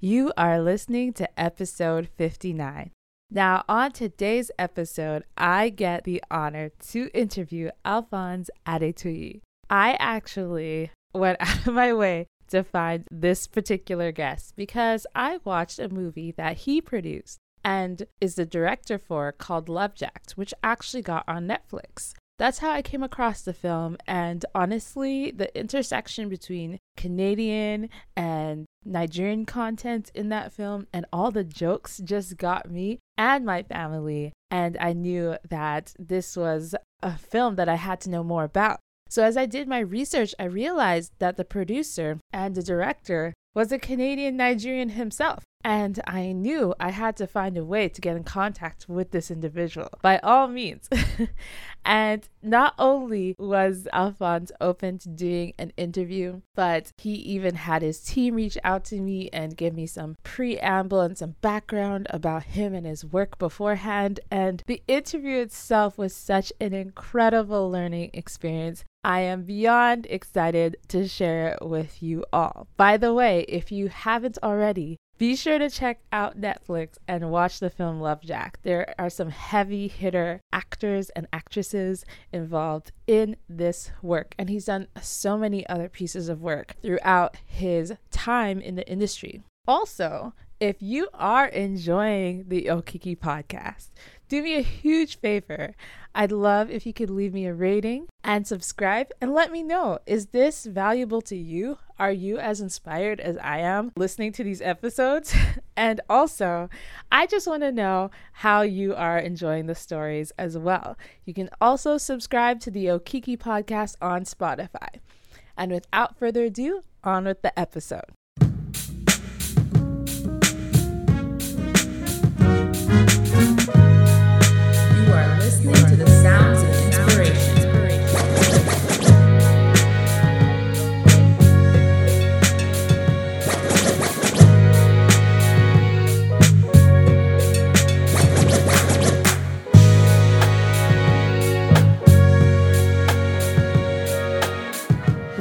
You are listening to episode 59. Now, on today's episode, I get the honor to interview Alphonse Adetuyi. I actually went out of my way to find this particular guest because I watched a movie that he produced and is the director for called Lovejacked, which actually got on Netflix. That's how I came across the film. And honestly, the intersection between Canadian and Nigerian content in that film and all the jokes just got me and my family. And I knew that this was a film that I had to know more about. So, as I did my research, I realized that the producer and the director was a Canadian Nigerian himself. And I knew I had to find a way to get in contact with this individual by all means. and not only was Alphonse open to doing an interview, but he even had his team reach out to me and give me some preamble and some background about him and his work beforehand. And the interview itself was such an incredible learning experience. I am beyond excited to share it with you all. By the way, if you haven't already, be sure to check out Netflix and watch the film Lovejacked. There are some heavy hitter actors and actresses involved in this work, and he's done so many other pieces of work throughout his time in the industry. Also, if you are enjoying the Okiki podcast, do me a huge favor. I'd love if you could leave me a rating and subscribe and let me know is this valuable to you? Are you as inspired as I am listening to these episodes? and also, I just want to know how you are enjoying the stories as well. You can also subscribe to the Okiki podcast on Spotify. And without further ado, on with the episode.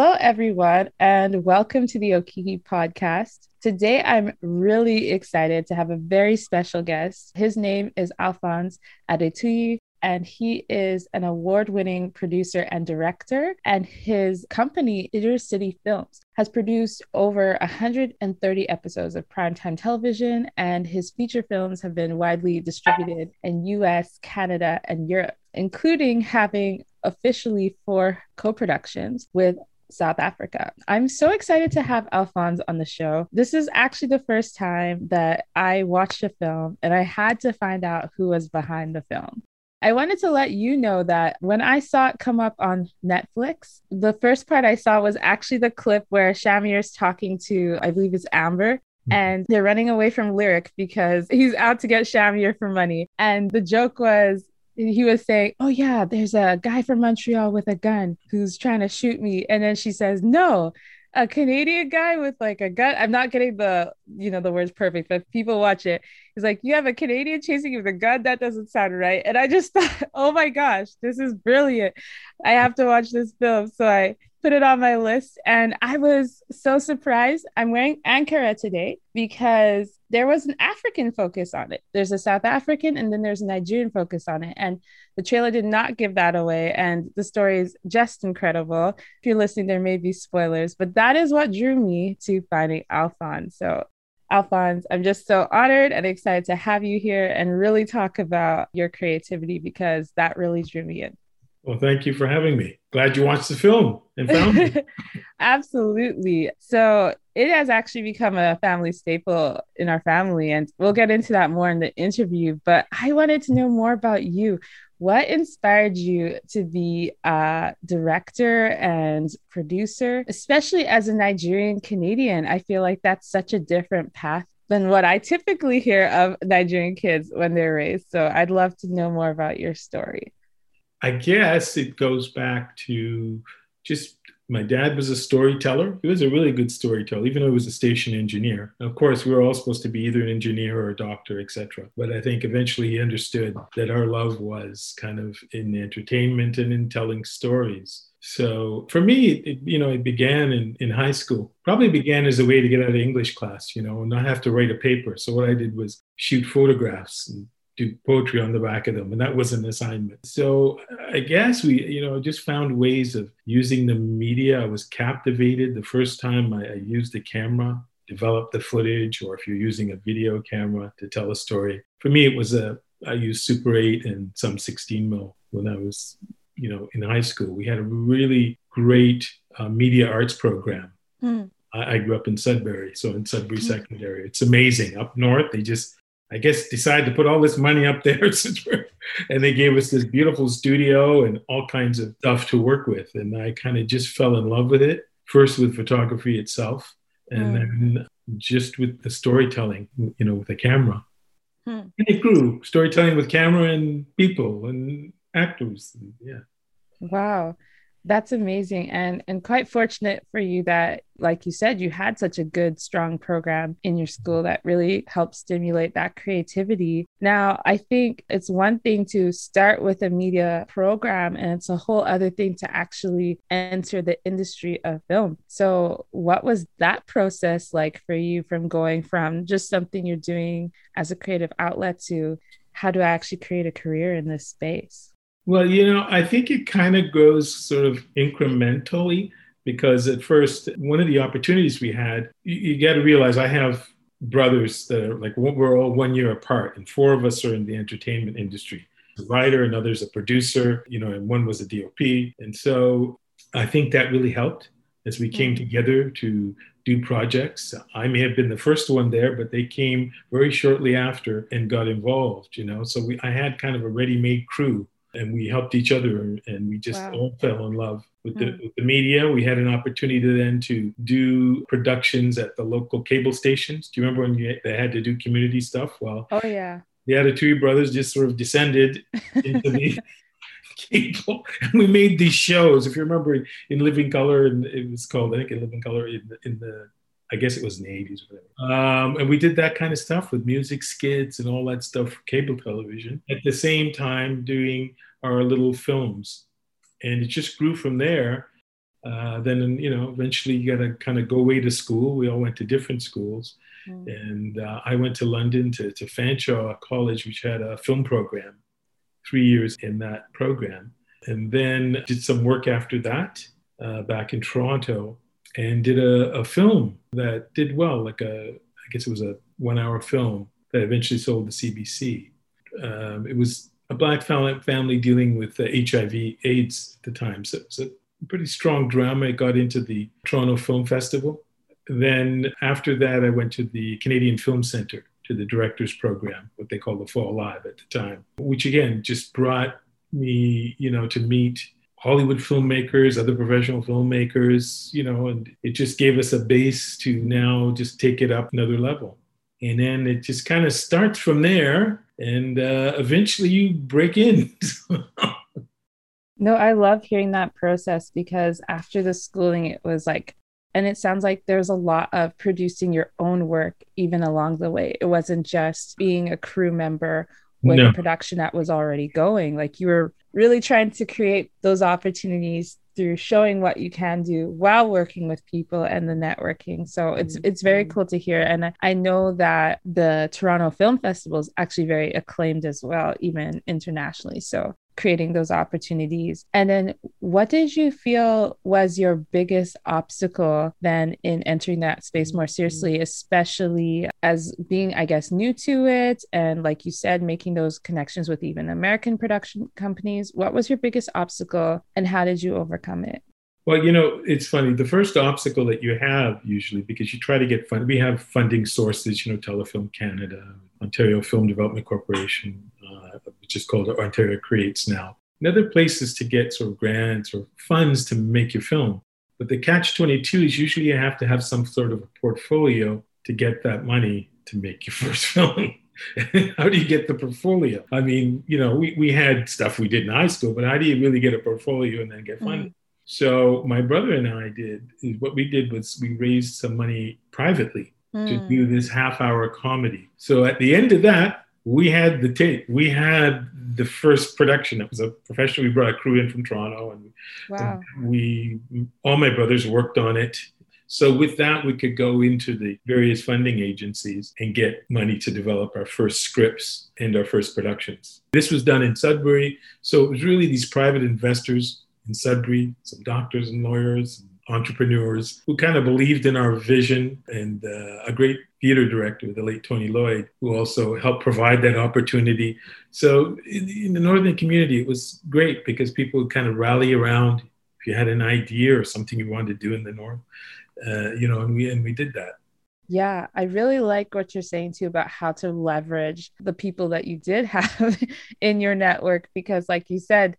Hello, everyone, and welcome to the Okiki podcast. Today, I'm really excited to have a very special guest. His name is Alphonse Adetuyi, and he is an award winning producer and director. And his company, Inner City Films, has produced over 130 episodes of primetime television, and his feature films have been widely distributed in US, Canada, and Europe, including having officially four co productions with South Africa. I'm so excited to have Alphonse on the show. This is actually the first time that I watched a film and I had to find out who was behind the film. I wanted to let you know that when I saw it come up on Netflix, the first part I saw was actually the clip where Shamir is talking to, I believe it's Amber, mm-hmm. and they're running away from Lyric because he's out to get Shamir for money. And the joke was he was saying, Oh, yeah, there's a guy from Montreal with a gun who's trying to shoot me. And then she says, No, a Canadian guy with like a gun. I'm not getting the, you know, the words perfect, but people watch it. He's like, You have a Canadian chasing you with a gun? That doesn't sound right. And I just thought, Oh my gosh, this is brilliant. I have to watch this film. So I put it on my list and I was so surprised. I'm wearing Ankara today because there was an African focus on it. There's a South African and then there's a Nigerian focus on it. And the trailer did not give that away. And the story is just incredible. If you're listening, there may be spoilers, but that is what drew me to finding Alphonse. So, Alphonse, I'm just so honored and excited to have you here and really talk about your creativity because that really drew me in. Well, thank you for having me. Glad you watched the film and found me. Absolutely. So, it has actually become a family staple in our family. And we'll get into that more in the interview. But I wanted to know more about you. What inspired you to be a director and producer, especially as a Nigerian Canadian? I feel like that's such a different path than what I typically hear of Nigerian kids when they're raised. So I'd love to know more about your story. I guess it goes back to just my dad was a storyteller. He was a really good storyteller, even though he was a station engineer. Of course, we were all supposed to be either an engineer or a doctor, etc. But I think eventually he understood that our love was kind of in entertainment and in telling stories. So for me, it, you know, it began in, in high school. Probably began as a way to get out of English class, you know, and not have to write a paper. So what I did was shoot photographs and do poetry on the back of them, and that was an assignment. So I guess we, you know, just found ways of using the media. I was captivated the first time I, I used the camera, developed the footage, or if you're using a video camera to tell a story. For me, it was a I used Super 8 and some 16 mil when I was, you know, in high school. We had a really great uh, media arts program. Mm. I, I, grew up in Sudbury, so in Sudbury mm. Secondary. It's amazing. Up north, they just I guess decided to put all this money up there and they gave us this beautiful studio and all kinds of stuff to work with. And I kind of just fell in love with it, first with photography itself, and mm. then just with the storytelling, you know, with the camera. Mm. And it grew storytelling with camera and people and actors. And yeah. Wow that's amazing and and quite fortunate for you that like you said you had such a good strong program in your school that really helped stimulate that creativity. Now i think it's one thing to start with a media program and it's a whole other thing to actually enter the industry of film. So what was that process like for you from going from just something you're doing as a creative outlet to how do i actually create a career in this space well, you know, I think it kind of goes sort of incrementally because at first, one of the opportunities we had, you, you got to realize I have brothers that are like we're all one year apart, and four of us are in the entertainment industry. A writer, another's a producer, you know, and one was a DOP. And so I think that really helped as we came mm. together to do projects. I may have been the first one there, but they came very shortly after and got involved, you know. So we, I had kind of a ready-made crew and we helped each other and, we just wow. all fell in love with, mm. the, with the media. We had an opportunity then to do productions at the local cable stations. Do you remember when you, they had to do community stuff? Well, oh yeah, the Adetuyi brothers just sort of descended into the cable, and we made these shows. If you remember in Living Color, and it was called I think in Living Color in in the I guess it was in the 80s or whatever. Um, and we did that kind of stuff with music skits and all that stuff for cable television. At the same time, doing our little films. And it just grew from there. Uh, then, you know, eventually you got to kind of go away to school. We all went to different schools. Mm. And uh, I went to London to, to Fanshawe College, which had a film program, three years in that program. And then did some work after that uh, back in Toronto and did a, a film that did well, like a, I guess it was a one hour film that eventually sold to CBC. Um, it was a black family dealing with uh, HIV AIDS at the time. So it was a pretty strong drama. It got into the Toronto Film Festival. Then after that, I went to the Canadian Film Center to the director's program, what they call the Fall Live at the time, which again just brought me, you know, to meet Hollywood filmmakers, other professional filmmakers, you know, and it just gave us a base to now just take it up another level. And then it just kind of starts from there, and uh, eventually you break in. no, I love hearing that process because after the schooling, it was like, and it sounds like there's a lot of producing your own work even along the way. It wasn't just being a crew member with no. a production that was already going. Like you were really trying to create those opportunities through showing what you can do while working with people and the networking. So it's mm-hmm. it's very cool to hear. And I know that the Toronto Film Festival is actually very acclaimed as well, even internationally. So creating those opportunities. And then what did you feel was your biggest obstacle then in entering that space more mm-hmm. seriously, especially as being, I guess, new to it? And like you said, making those connections with even American production companies. What was your biggest obstacle and how did you overcome it? Well, you know, it's funny. The first obstacle that you have usually, because you try to get fund, we have funding sources, you know, Telefilm Canada, Ontario Film Development Corporation, uh, which is called Ontario Creates now, and other places to get sort of grants or funds to make your film. But the catch 22 is usually you have to have some sort of a portfolio to get that money to make your first film. how do you get the portfolio? I mean, you know, we, we had stuff we did in high school, but how do you really get a portfolio and then get funded? Mm. So my brother and I did what we did was we raised some money privately mm. to do this half hour comedy. So at the end of that, we had the tape. We had the first production. It was a professional. We brought a crew in from Toronto, and, wow. and we all my brothers worked on it. So with that, we could go into the various funding agencies and get money to develop our first scripts and our first productions. This was done in Sudbury, so it was really these private investors in Sudbury, some doctors and lawyers, and entrepreneurs who kind of believed in our vision, and uh, a great theater director, the late Tony Lloyd, who also helped provide that opportunity. So in, in the northern community, it was great because people would kind of rally around if you had an idea or something you wanted to do in the north, uh, you know, and we and we did that. Yeah, I really like what you're saying too about how to leverage the people that you did have in your network because, like you said,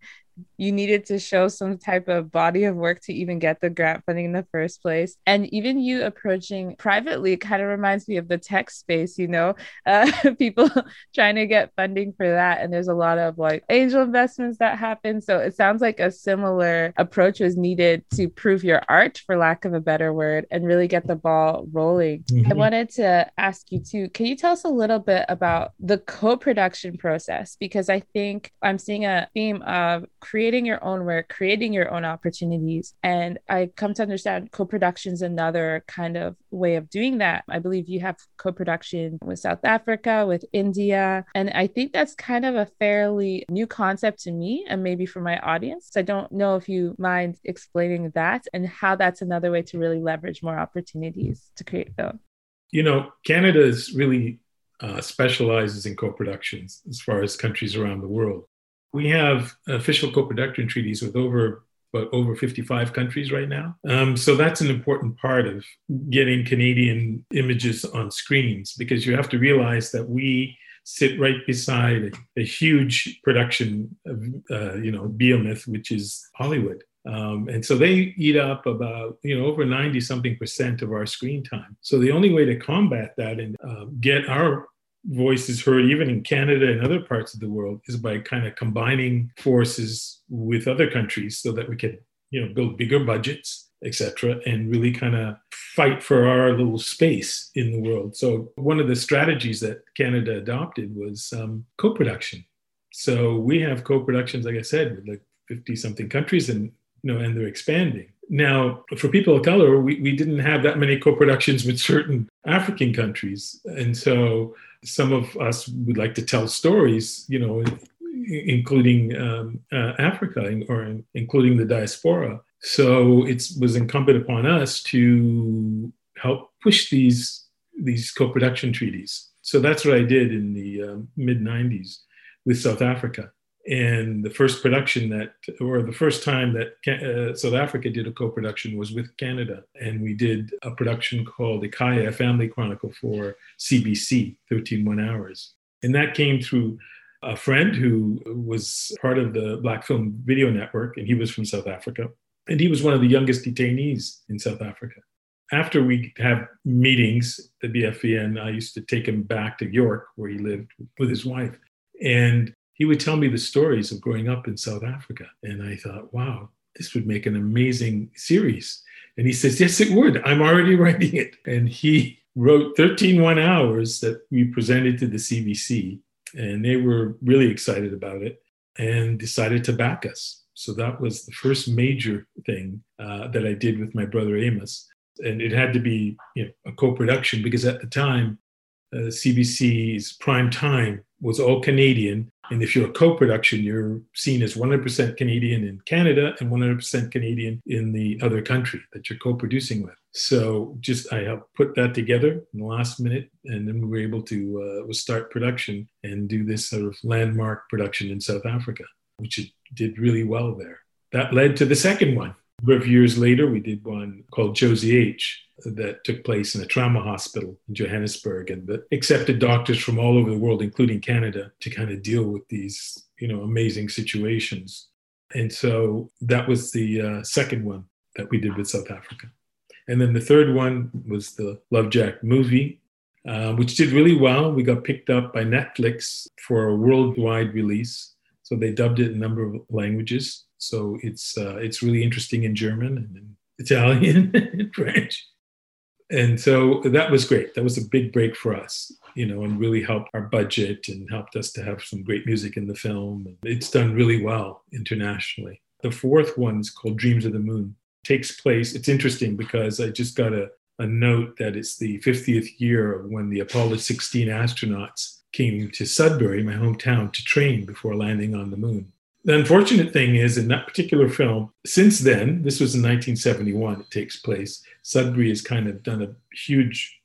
you needed to show some type of body of work to even get the grant funding in the first place. And even you approaching privately kind of reminds me of the tech space, you know, uh, people trying to get funding for that. And there's a lot of like angel investments that happen. So it sounds like a similar approach was needed to prove your art, for lack of a better word, and really get the ball rolling. Mm-hmm. I wanted to ask you too, can you tell us a little bit about the co production process? Because I think I'm seeing a theme of creating your own work, creating your own opportunities. And I come to understand co production is another kind of way of doing that. I believe you have co production with South Africa, with India. And I think that's kind of a fairly new concept to me and maybe for my audience. I don't know if you mind explaining that and how that's another way to really leverage more opportunities to create film. You know, Canada is really uh, specializes in co-productions as far as countries around the world. We have official co-production treaties with over but over 55 countries right now. Um, so that's an important part of getting Canadian images on screens because you have to realize that we sit right beside a, huge production of, uh, you know, Behemoth, which is Hollywood. Um, and so they eat up about, you know, over 90 something percent of our screen time. So the only way to combat that and uh, get our voice is heard even in Canada and other parts of the world is by kind of combining forces with other countries so that we can you know build bigger budgets etc and really kind of fight for our little space in the world. So one of the strategies that canada adopted was um, co-production. So we have co-productions like i said with like 50 something countries and you know and they're expanding. Now, for people of color, we, we didn't have that many co productions with certain African countries. And so some of us would like to tell stories, you know, including um, uh, Africa or including the diaspora. So it was incumbent upon us to help push these these co-production treaties. So that's what I did in the uh, mid '90s with South Africa. And the first production that, or the first time that uh, South Africa did a co production was with Canada. And we did a production called Ikaya, a Family Chronicle for CBC, 13 One Hours. And that came through a friend who was part of the Black Film Video Network, and he was from South Africa. And he was one of the youngest detainees in South Africa. After we have meetings at BFVN, I used to take him back to York, where he lived with his wife. And he would tell me the stories of growing up in South Africa. And I thought, wow, this would make an amazing series. And he says, yes, it would. I'm already writing it. And he wrote 13 one hours that we presented to the CBC. And they were really excited about it and decided to back us. So that was the first major thing uh, that I did with my brother Amos. And it had to be you know, a co production because at the time, uh, CBC's prime time was all Canadian. And if you're a co production, you're seen as 100% Canadian in Canada and 100% Canadian in the other country that you're co producing with. So just I helped put that together in the last minute. And then we were able to uh, start production and do this sort of landmark production in South Africa, which it did really well there. That led to the second one. Number of years later, we did one called Jozi-H that took place in a trauma hospital in Johannesburg and that accepted doctors from all over the world, including Canada, to kind of deal with these, you know, amazing situations. And so that was the uh, second one that we did with South Africa. And then the third one was the Lovejacked movie, uh, which did really well. We got picked up by Netflix for a worldwide release. So they dubbed it a number of languages. So it's uh, it's really interesting in German and Italian and French. And so that was great. That was a big break for us, you know, and really helped our budget and helped us to have some great music in the film. It's done really well internationally. The fourth one is called Dreams of the Moon. It takes place, it's interesting because I just got a, a note that it's the 50th year of when the Apollo 16 astronauts came to Sudbury, my hometown, to train before landing on the moon. The unfortunate thing is, in that particular film, since then, this was in 1971, it takes place, Sudbury has kind of done a huge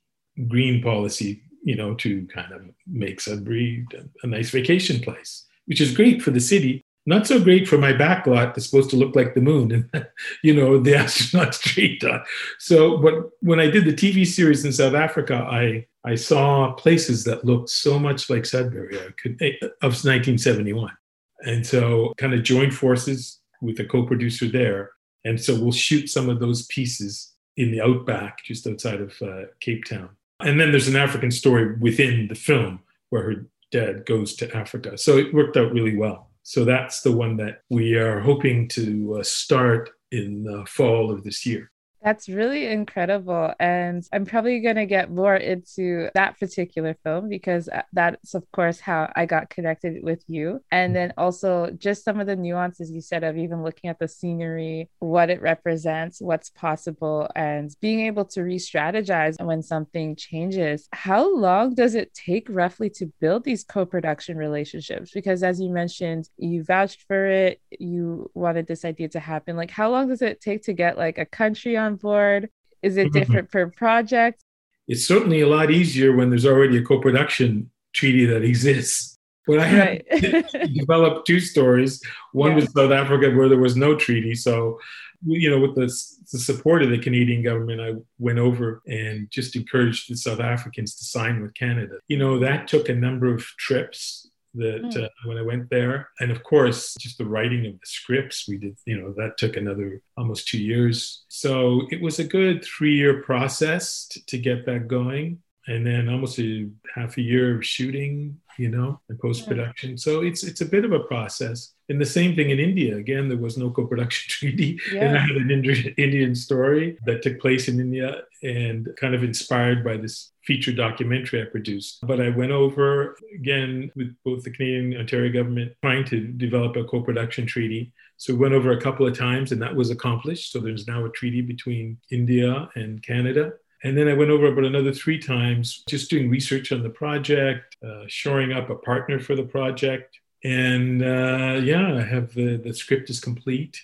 green policy, you know, to kind of make Sudbury a nice vacation place, which is great for the city. Not so great for my backlot that's supposed to look like the moon and, you know, the astronauts tree on. So, but when I did the TV series in South Africa, I I saw places that looked so much like Sudbury could, of 1971. And so kind of joined forces with a co-producer there. And so we'll shoot some of those pieces in the outback just outside of uh, Cape Town. And then there's an African story within the film where her dad goes to Africa. So it worked out really well. So that's the one that we are hoping to uh, start in the fall of this year. That's really incredible. And I'm probably going to get more into that particular film because uh, that's, of course, how I got connected with you. And then also just some of the nuances you said of even looking at the scenery, what it represents, what's possible, and being able to re strategize when something changes. How long does it take roughly to build these co production relationships? Because as you mentioned, you vouched for it, you wanted this idea to happen. Like, how long does it take to get like a country on board? Is it mm-hmm. different for projects? It's certainly a lot easier when there's already a co-production treaty that exists. When I had right. developed two stories, one yeah. was South Africa where there was no treaty. So, you know, with the, the support of the Canadian government, I went over and just encouraged the South Africans to sign with Canada. You know, that took a number of trips that mm. uh, when I went there. And of course, just the writing of the scripts, we did, you know, that took another almost two years. So it was a good three year process to, to get that going. And then almost a half a year of shooting, you know, and post production. So it's it's a bit of a process. And the same thing in India. Again, there was no co-production treaty, yeah. and I had an Indian story that took place in India, and kind of inspired by this feature documentary I produced. But I went over again with both the Canadian and Ontario government trying to develop a co-production treaty. So we went over a couple of times, and that was accomplished. So there's now a treaty between India and Canada. And then I went over about another three times, just doing research on the project, uh, shoring up a partner for the project, and uh, yeah, I have the, the script is complete.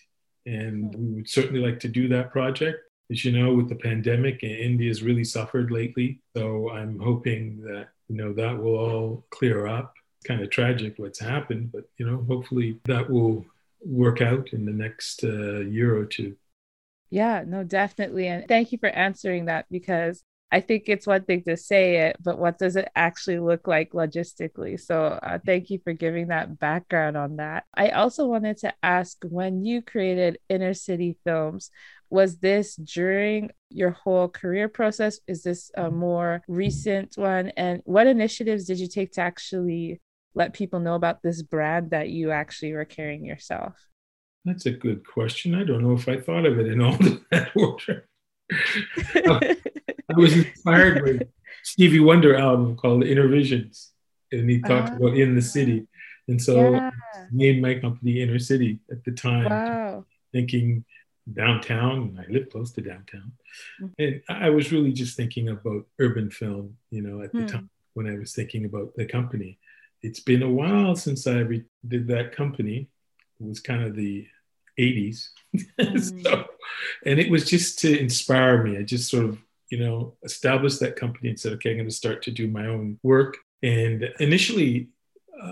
And we would certainly like to do that project. As you know, with the pandemic, India has really suffered lately. So I'm hoping that, you know, that will all clear up. Kind of tragic what's happened, but, you know, hopefully that will work out in the next uh, year or two. Yeah, no, definitely. And thank you for answering that because I think it's one thing to say it, but what does it actually look like logistically? So, uh, thank you for giving that background on that. I also wanted to ask when you created Inner City Films, was this during your whole career process? Is this a more recent one? And what initiatives did you take to actually let people know about this brand that you actually were carrying yourself? That's a good question. I don't know if I thought of it in all that order. I was inspired by Stevie Wonder album called Innervisions, and he talked uh, about in the city, and so yeah. named my company Inner City at the time, wow. thinking downtown. I live close to downtown, mm-hmm. and I was really just thinking about urban film. You know, at the hmm. time when I was thinking about the company, it's been a while since I re- did that company. It was kind of the 80s. Mm. so, and it was just to inspire me. I just sort of you know, established that company and said, okay, I'm going to start to do my own work. And initially,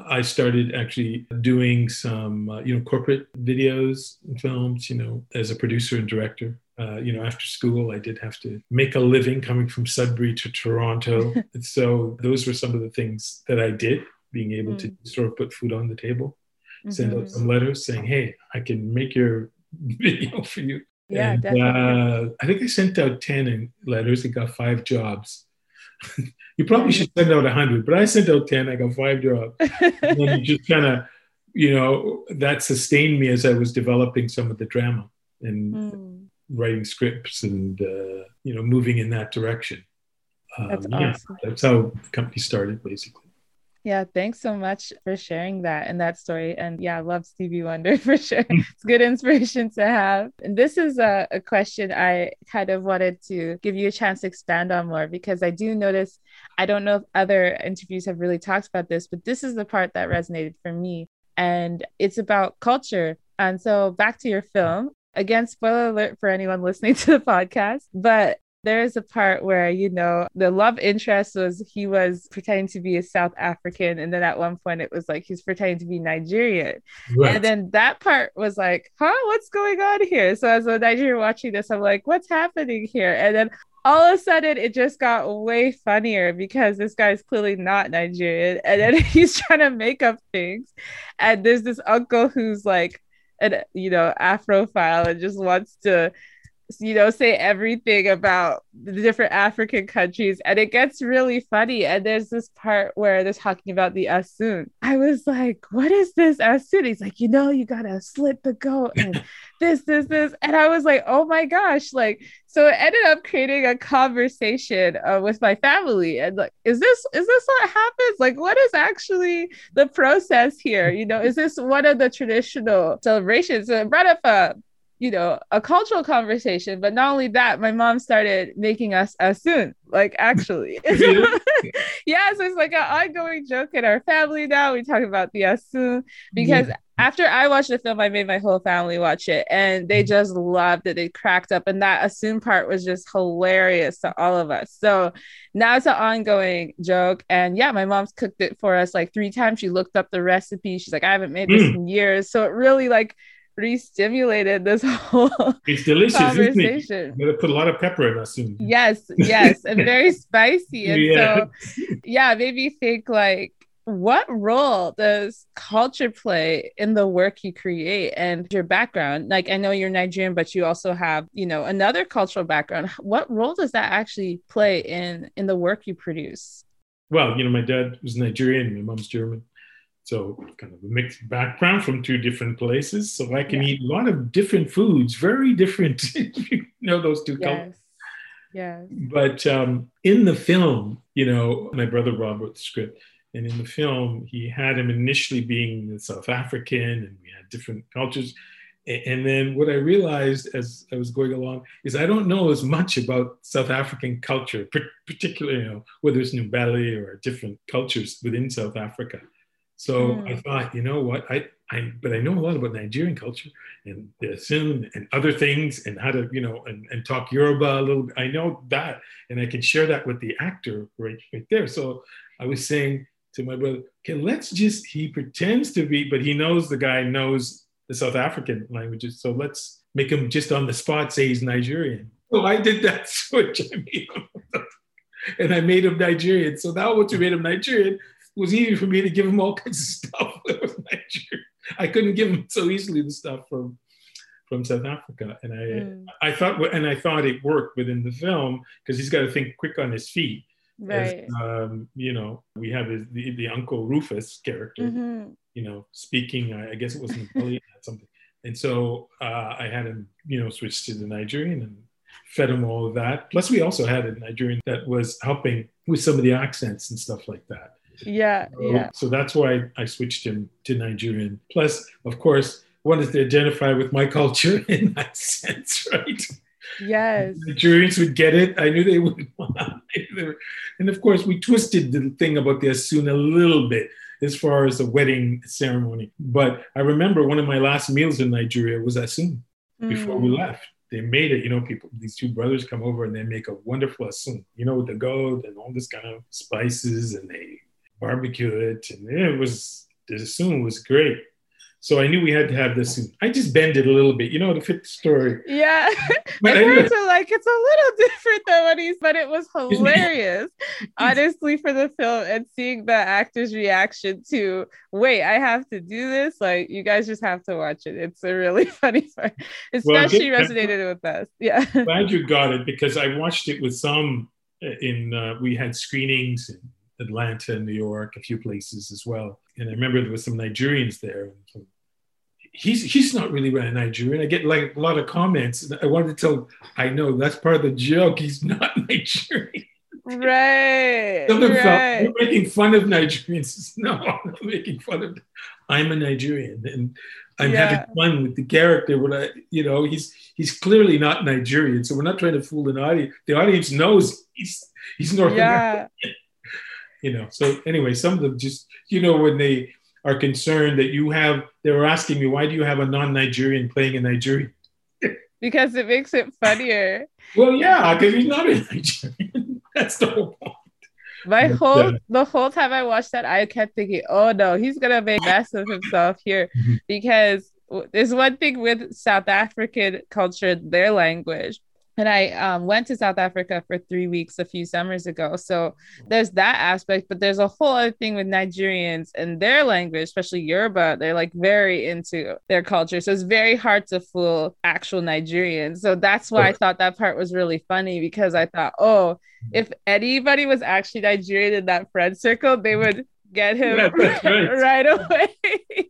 I started actually doing some, uh, you know, corporate videos and films, you know, as a producer and director. Uh, you know, after school, I did have to make a living coming from Sudbury to Toronto. so those were some of the things that I did, being able mm. to sort of put food on the table, mm-hmm. send out mm-hmm. some letters saying, hey, I can make your video for you. Yeah, and, definitely. Uh, I think I sent out 10 letters and got five jobs. you probably should send out 100, but I sent out 10. I got five jobs. and then you just kind of, you know, that sustained me as I was developing some of the drama and mm. writing scripts and, uh, you know, moving in that direction. Um, that's yeah. That's how the company started, basically. Yeah, thanks so much for sharing that and that story. And yeah, I love Stevie Wonder for sure. it's good inspiration to have. And this is a, a, question I kind of wanted to give you a chance to expand on more because I do notice, I don't know if other interviews have really talked about this, but this is the part that resonated for me. And it's about culture. And so back to your film. Again, spoiler alert for anyone listening to the podcast, but there's a part where, you know, the love interest was he was pretending to be a South African. And then at one point it was like he's pretending to be Nigerian. Right. And then that part was like, huh, what's going on here? So as a Nigerian watching this, I'm like, what's happening here? And then all of a sudden it just got way funnier because this guy's clearly not Nigerian. And then he's trying to make up things. And there's this uncle who's like, an you know afrophile and just wants to you know, say everything about the different African countries. And it gets really funny. And there's this part where they're talking about the Asun. I was like, what is this Asun? He's like, you know, you gotta slit the goat and this, this, this. And I was like, oh my gosh. Like, so it ended up creating a conversation uh, with my family. And like, is this, is this what happens? Like, what is actually the process here? You know, is this one of the traditional celebrations? So it brought up a you know, a cultural conversation. But not only that, my mom started making us asun, like actually. yeah, so it's like an ongoing joke in our family now. We talk about the asun because yeah. after I watched the film, I made my whole family watch it and they mm-hmm. just loved it. They cracked up, and that asun part was just hilarious to all of us. So now it's an ongoing joke. And yeah, my mom's cooked it for us like three times. She looked up the recipe. She's like, I haven't made this mm. in years. So it really like re-stimulated this whole it's delicious conversation. I'm gonna put a lot of pepper in that soon. Yes, yes, and very spicy. And yeah. so yeah, made me think like what role does culture play in the work you create and your background like i know you're nigerian but you also have you know another cultural background what role does that actually play in in the work you produce well you know my dad was nigerian my mom's german so kind of a mixed background from two different places. So I can yeah. eat a lot of different foods, very different. you know those two yes. cultures. Yeah. But um, in the film, you know, my brother Rob wrote the script. And in the film, he had him initially being South African, and we had different cultures. And then what I realized as I was going along is I don't know as much about South African culture, particularly, you know, whether it's Ndebele or different cultures within South Africa. So mm. I thought, you know what, I, I, but I know a lot about Nigerian culture and the Asun and other things and how to, you know, and, and talk Yoruba a little bit. I know that, and I can share that with the actor right, right there. So I was saying to my brother, okay, let's just, he pretends to be, but he knows the guy knows the South African languages. So let's make him just on the spot say he's Nigerian. So I did that switch. I made him, and I made him Nigerian. So now once you made him Nigerian, was easy for me to give him all kinds of stuff that was Nigerian. I couldn't give him so easily the stuff from from South Africa, and I mm. I thought and I thought it worked within the film because he's got to think quick on his feet. Right. As, um, you know, we have his, the, the Uncle Rufus character, mm-hmm. you know, speaking. I, I guess it was Nepali something, and so uh, I had him, you know, switch to the Nigerian and fed him all of that. Plus, we also had a Nigerian that was helping with some of the accents and stuff like that. Yeah, so, yeah. So that's why I switched him to Nigerian. Plus, of course, wanted to identify with my culture in that sense, right? Yes. Nigerians would get it. I knew they would. and of course, we twisted the thing about the Asun a little bit as far as the wedding ceremony. But I remember one of my last meals in Nigeria was Asun mm. before we mm. left. They made it, you know, people, these two brothers come over and they make a wonderful Asun, you know, with the goat and all this kind of spices and they barbecue it, and it was the soon was great. So I knew we had to have this. I just bend it a little bit, you know, to fit the story. Yeah. But I to like it's a little different than what he's, but it was hilarious, honestly, for the film and seeing the actor's reaction to wait, I have to do this. Like you guys just have to watch it. It's a really funny part, especially well, resonated with us. Yeah. Glad you got it because I watched it with some in uh, we had screenings in Atlanta, New York, a few places as well. And I remember there was some Nigerians there. He's he's not really a Nigerian. I get like a lot of comments. I wanted to tell I know that's part of the joke. He's not Nigerian. Right. Some right. Felt, you're making fun of Nigerians. No, I'm not making fun of. I'm a Nigerian, and I'm yeah. having fun with the character. When I, you know, he's he's clearly not Nigerian, so we're not trying to fool an audience. The audience knows he's he's North yeah. American you know. So anyway some of them just you know when they are concerned that you have they were asking me why do you have a non-nigerian playing a nigerian because it makes it funnier. Well yeah because he's not a nigerian. That's the whole point. My whole uh, the whole time I watched that, I kept thinking, "Oh no, he's gonna make a mess of himself here," because there's one thing with South African culture, their language and I um, went to South Africa for three weeks a few summers ago. So there's that aspect, but there's a whole other thing with Nigerians and their language, especially Yoruba. They're like very into their culture. So it's very hard to fool actual Nigerians. So that's why I thought that part was really funny because I thought, oh, if anybody was actually Nigerian in that friend circle, they would get him yeah, right. right away.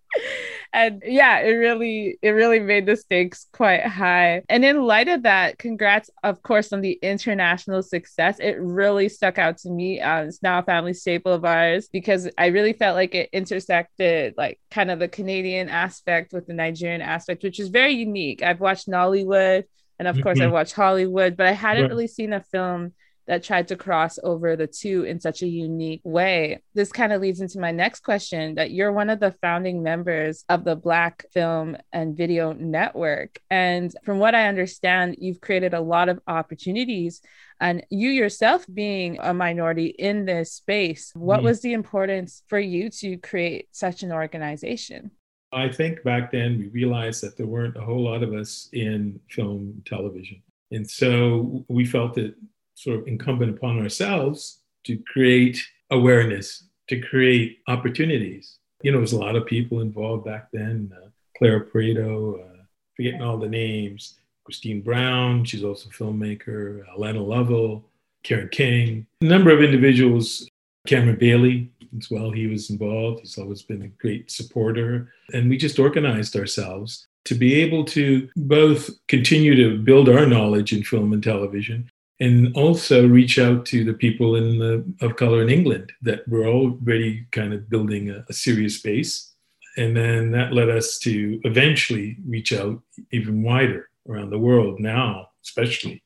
and yeah, it really it really made the stakes quite high. And in light of that, congrats, of course, on the international success. It really stuck out to me. Uh, it's now a family staple of ours because I really felt like it intersected like kind of the Canadian aspect with the Nigerian aspect, which is very unique. I've watched Nollywood. And of course, mm-hmm. I watched Hollywood, but I hadn't right. really seen a film that tried to cross over the two in such a unique way. This kind of leads into my next question that you're one of the founding members of the Black Film and Video Network. And from what I understand, you've created a lot of opportunities. And you yourself being a minority in this space, what mm-hmm. was the importance for you to create such an organization? I think back then we realized that there weren't a whole lot of us in film television. And so we felt that sort of incumbent upon ourselves to create awareness, to create opportunities. You know, there's a lot of people involved back then. Uh, Claire Prieto, uh, forgetting all the names. Christene Browne, she's also a filmmaker. Uh, Lana Lovell, Karen King, a number of individuals. Cameron Bailey as well, he was involved. He's always been a great supporter. And we just organized ourselves to be able to both continue to build our knowledge in film and television and also reach out to the people in the, of color in England that were already kind of building a, a serious base. And then that led us to eventually reach out even wider around the world now, especially.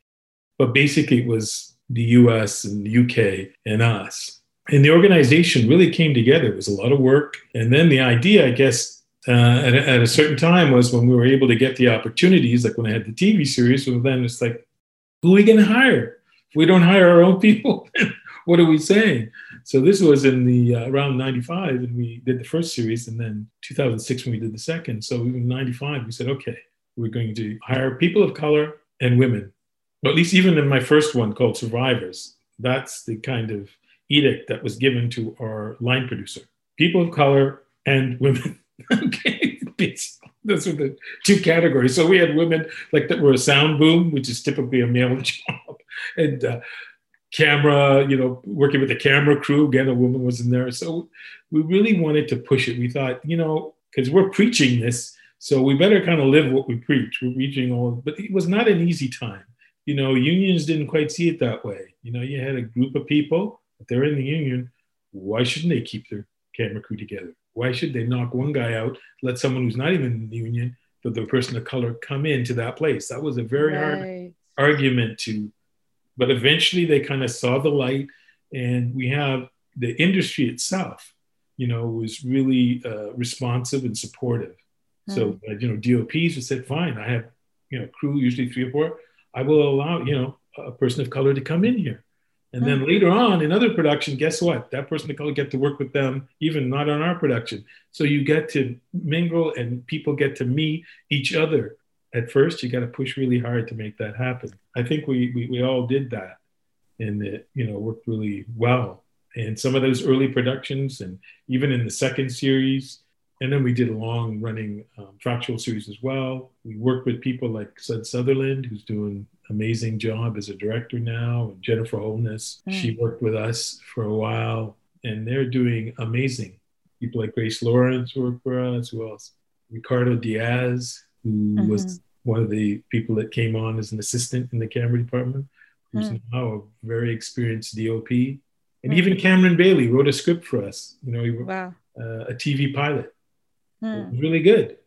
But basically, it was the US and the UK and us. And the organization really came together. It was a lot of work. And then the idea, I guess, uh, at, a, at, a certain time was when we were able to get the opportunities, like when I had the TV series, well, then it's like, who are we going to hire? If we don't hire our own people, what are we saying? So this was in the uh, around 95, and we did the first series, and then 2006 when we did the second. So in 95, we said, okay, we're going to hire people of color and women. But at least even in my first one called Survivors, that's the kind of edict that was given to our line producer: people of color and women. okay, those were the two categories. So we had women like that were a sound boom, which is typically a male job, and uh, camera, you know, working with the camera crew. Again, a woman was in there. So we really wanted to push it. We thought, you know, because we're preaching this, so we better kind of live what we preach. We're reaching all, but it was not an easy time. You know, unions didn't quite see it that way. You know, you had a group of people, if they're in the union, why shouldn't they keep their camera crew together? Why should they knock one guy out, let someone who's not even in the union, but the person of color, come into that place? That was a very right. hard argument to, but eventually they kind of saw the light, and we have the industry itself, you know, was really uh, responsive and supportive. Mm. So, uh, you know, DOPs have said, fine, I have, you know, crew, usually three or four, I will allow, you know, a person of color to come in here. And then later on in other production, guess what? That person of color get to work with them, even not on our production. So you get to mingle and people get to meet each other. At first, you got to push really hard to make that happen. I think we, we, we all did that and it, you know, worked really well. And some of those early productions and even in the second series, and then we did a long running um, factual series as well. We worked with people like Sudz Sutherland, who's doing amazing job as a director now. Jennifer Holness, mm. she worked with us for a while, and they're doing amazing. People like Grace Lawrence work for us. Who else? Ricardo Diaz, who mm-hmm. was one of the people that came on as an assistant in the camera department, who's mm. now a very experienced DOP. And mm. even Cameron Bailey wrote a script for us. You know, he, wow. uh, a TV pilot. Mm. Really good.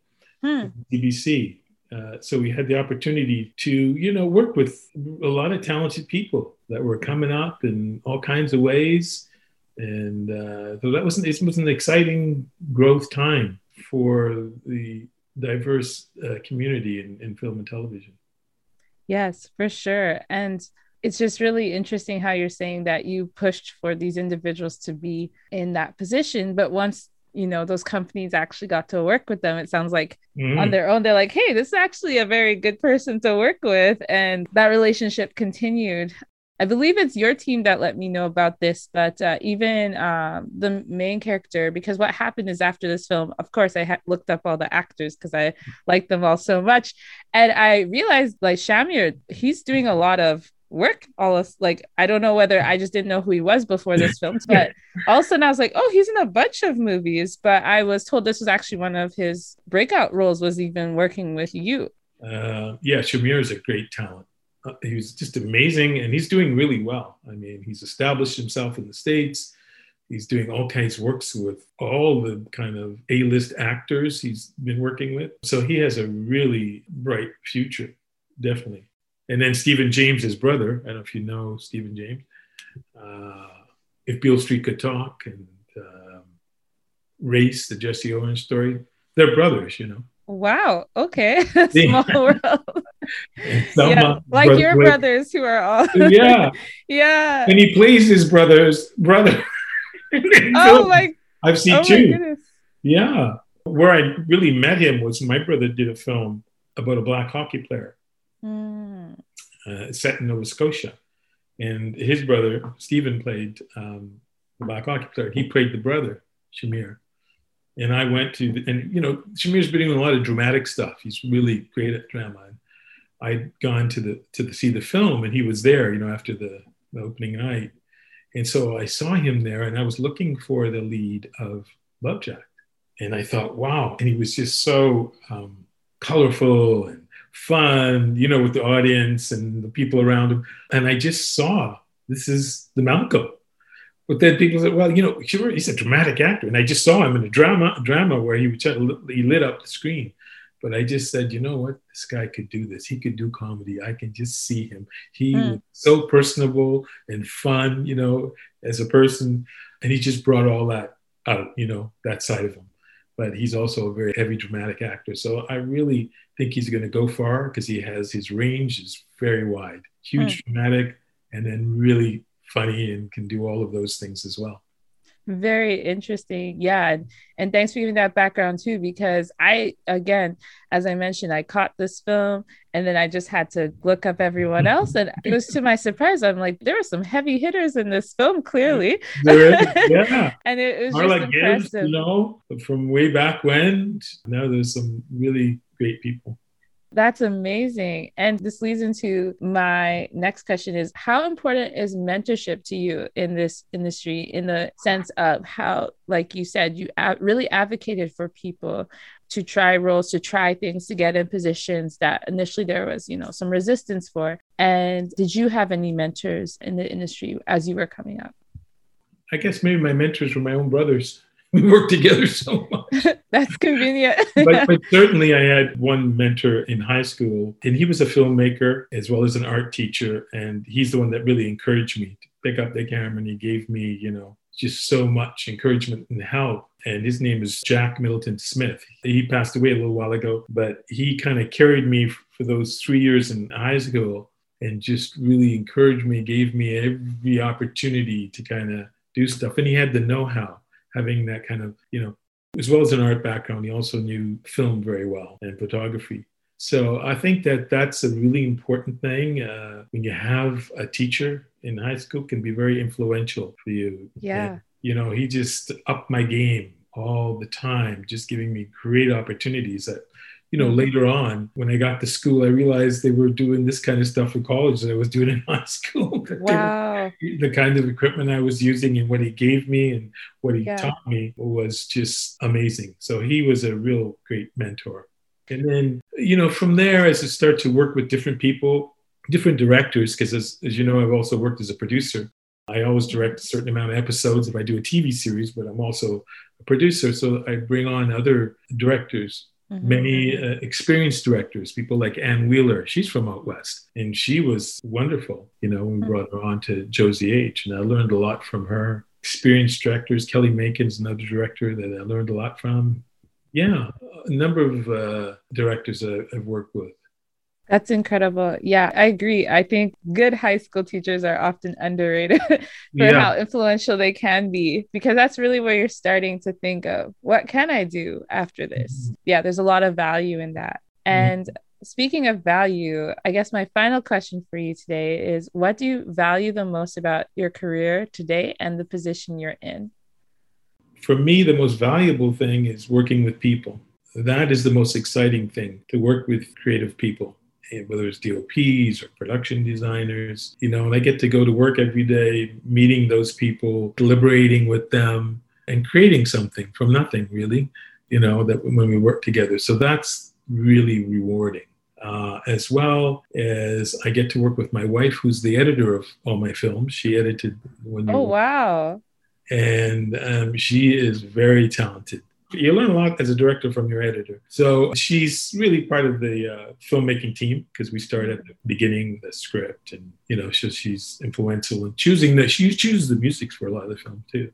BBC. Uh, so we had the opportunity to, you know, work with a lot of talented people that were coming up in all kinds of ways, and uh, so that was it was an exciting growth time for the diverse uh, community in, in film and television. Yes, for sure, and it's just really interesting how you're saying that you pushed for these individuals to be in that position, but once you know those companies actually got to work with them it sounds like mm. on their own they're like hey this is actually a very good person to work with and that relationship continued i believe it's your team that let me know about this but uh, even um, the main character because what happened is after this film of course i ha- looked up all the actors because i like them all so much and i realized like shamier he's doing a lot of work all of like I don't know whether I just didn't know who he was before this film, but all of a sudden I was like, oh, he's in a bunch of movies. But I was told this was actually one of his breakout roles was even working with you. Uh, yeah, Shamier is a great talent. Uh, he was just amazing, and he's doing really well. I mean, he's established himself in the states. He's doing all kinds of works with all the kind of A-list actors he's been working with. So he has a really bright future, definitely and then Stephan James, his brother. I don't know if you know Stephan James. Uh, if Beale Street could talk and um, Race, the Jesse Owens story, they're brothers, you know. Wow. Okay. Small world. yeah, like brother, your brothers who are all. yeah. Yeah. And he plays his brother's brother. oh my. I've seen oh two. Yeah. Where I really met him was my brother did a film about a black hockey player. Mm. Uh, set in Nova Scotia. And his brother, Stephan, played um, the black hockey player. He played the brother, Shamier. And I went to, the, and you know, Shamier's been doing a lot of dramatic stuff. He's really great at drama. And I'd gone to the to the, see the film, and he was there, you know, after the, the opening night. And so I saw him there, and I was looking for the lead of Lovejacked. And I thought, wow. And he was just so um, colorful and fun, you know, with the audience and the people around him. And I just saw this is the Malcolm. But then people said, well, you know, sure, he's a dramatic actor. And I just saw him in a drama, drama where he, would he lit up the screen. But I just said, you know what? This guy could do this. He could do comedy. I can just see him. He mm. so personable and fun, you know, as a person. And he just brought all that out, you know, that side of him but he's also a very heavy dramatic actor. So I really think he's going to go far because he has his range is very wide, huge mm. dramatic, and then really funny and can do all of those things as well. Very interesting. Yeah. And, and thanks for giving that background too, because I, again, as I mentioned, I caught this film and then I just had to look up everyone else. And it was to my surprise, I'm like, there are some heavy hitters in this film, clearly. yeah. and it was Marla just impressive. Gibbs, you know, from way back when. Now there's some really great people. That's amazing. And this leads into my next question is how important is mentorship to you in this industry in the sense of how like you said you really advocated for people to try roles to try things to get in positions that initially there was you know some resistance for? And did you have any mentors in the industry as you were coming up? I guess maybe my mentors were my own brothers we worked together so much. That's convenient. but, but, certainly, I had one mentor in high school, and he was a filmmaker as well as an art teacher. And he's the one that really encouraged me to pick up the camera, and he gave me, you know, just so much encouragement and help. And his name is Jack Middleton Smith. He passed away a little while ago, but he kind of carried me for those three years in high school and just really encouraged me, gave me every opportunity to kind of do stuff. And he had the know how, having that kind of, you know, as well as an art background, he also knew film very well and photography. So I think that that's a really important thing. Uh, when you have a teacher in high school, can be very influential for you. Yeah. And, you know, he just upped my game all the time, just giving me great opportunities that you know, mm-hmm. later on when I got to school, I realized they were doing this kind of stuff in college that I was doing in high school. Wow. the kind of equipment I was using and what he gave me and what he Yeah. taught me was just amazing. So he was a real great mentor. And then, you know, from there, as I start to work with different people, different directors, because as, as you know, I've also worked as a producer. I always direct a certain amount of episodes if I do a TV series, but I'm also a producer. So I bring on other directors Mhm. many uh, experienced directors, people like Anne Wheeler. She's from out west, and she was wonderful. You know, we Mhm. brought her on to Jozi-H, and I learned a lot from her. Experienced directors, Kelly Makin's another director that I learned a lot from. Yeah, a number of uh, directors I- I've worked with. That's incredible. Yeah, I agree. I think good high school teachers are often underrated for Yeah. how influential they can be because that's really where you're starting to think of what can I do after mm-hmm. this? Yeah, there's a lot of value in that. Mm-hmm. And speaking of value, I guess my final question for you today is what do you value the most about your career today and the position you're in? For me, the most valuable thing is working with people. That is the most exciting thing to work with creative people. Eh, whether it's DOPs or production designers, you know, and I get to go to work every day, meeting those people, deliberating with them, and creating something from nothing, really, you know, that when we work together. So that's really rewarding. Uh, as well as I get to work with my wife, who's the editor of all my films. She edited when Oh, wow. and um, she is very talented. You learn a lot as a director from your editor. So she's really part of the uh, filmmaking team because we start at the beginning, the script, and you know, so she's influential in choosing that. She chooses the music for a lot of the film too.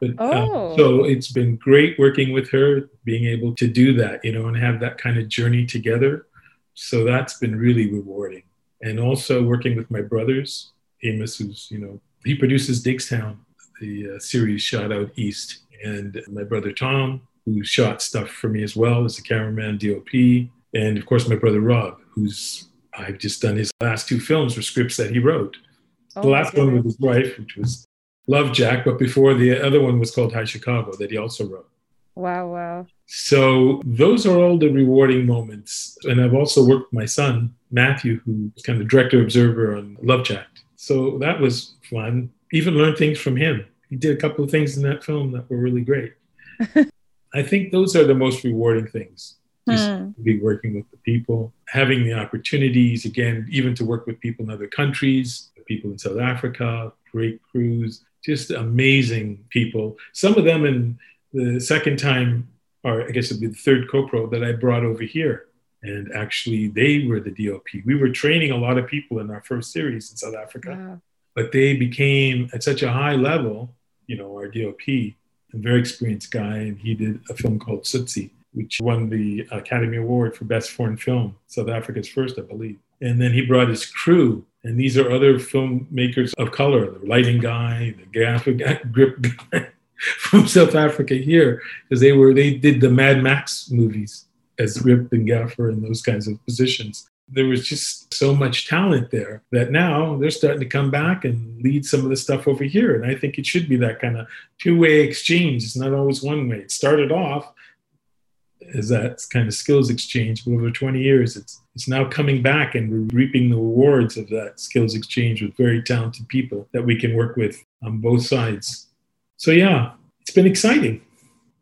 But um, Oh. so it's been great working with her, being able to do that, you know, and have that kind of journey together. So that's been really rewarding. And also working with my brothers, Amos, who's you know, he produces Diggstown, the uh, series shot out east, and my brother Tom, who shot stuff for me as well as a cameraman, DOP, and of course my brother Rob, who's I've just done his last two films were scripts that he wrote. Oh, the last one with his wife, which was Lovejacked, but before the other one was called High Chicago that he also wrote. Wow, wow. So those are all the rewarding moments. And I've also worked with my son, Matthew, who was kind of director observer on Lovejacked. So that was fun. Even learned things from him. He did a couple of things in that film that were really great. I think those are the most rewarding things. Just Hmm. be working with the people, having the opportunities, again, even to work with people in other countries, people in South Africa, great crews, just amazing people. Some of them in the second time, or I guess it'd be the third co-pro that I brought over here. And actually, they were the DOP. We were training a lot of people in our first series in South Africa Wow. but they became at such a high level. You know, our DOP, a very experienced guy, and he did a film called Tsotsi, which won the Academy Award for Best Foreign Film, South Africa's first, I believe. And then he brought his crew, and these are other filmmakers of color, the lighting guy, the gaffer guy, grip guy from South Africa here, because they were they did the Mad Max movies as grip and gaffer and those kinds of positions there was just so much talent there that now they're starting to come back and lead some of the stuff over here. And I think it should be that kind of two way exchange. It's not always one way. It started off as that kind of skills exchange, but over 20 years, it's, it's now coming back and we're reaping the rewards of that skills exchange with very talented people that we can work with on both sides. So, yeah, it's been exciting.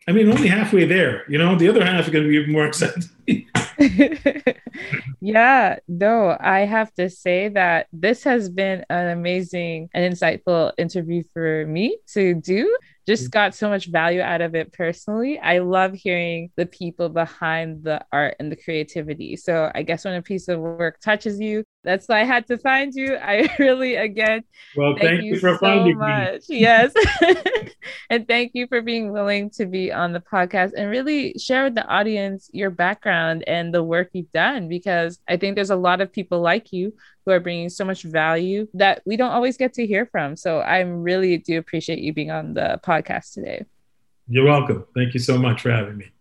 I mean, only halfway there, you know, the other half is going to be even more exciting. yeah, no, I have to say that this has been an amazing and insightful interview for me to do. Just got so much value out of it personally. I love hearing the people behind the art and the creativity. So I guess when a piece of work touches you, That's why I had to find you. I really, again, well, thank, thank you, you, for so finding much. me. Yes. and thank you for being willing to be on the podcast and really share with the audience your background and the work you've done because I think there's a lot of people like you who are bringing so much value that we don't always get to hear from. So I really do appreciate you being on the podcast today. You're welcome. Thank you so much for having me.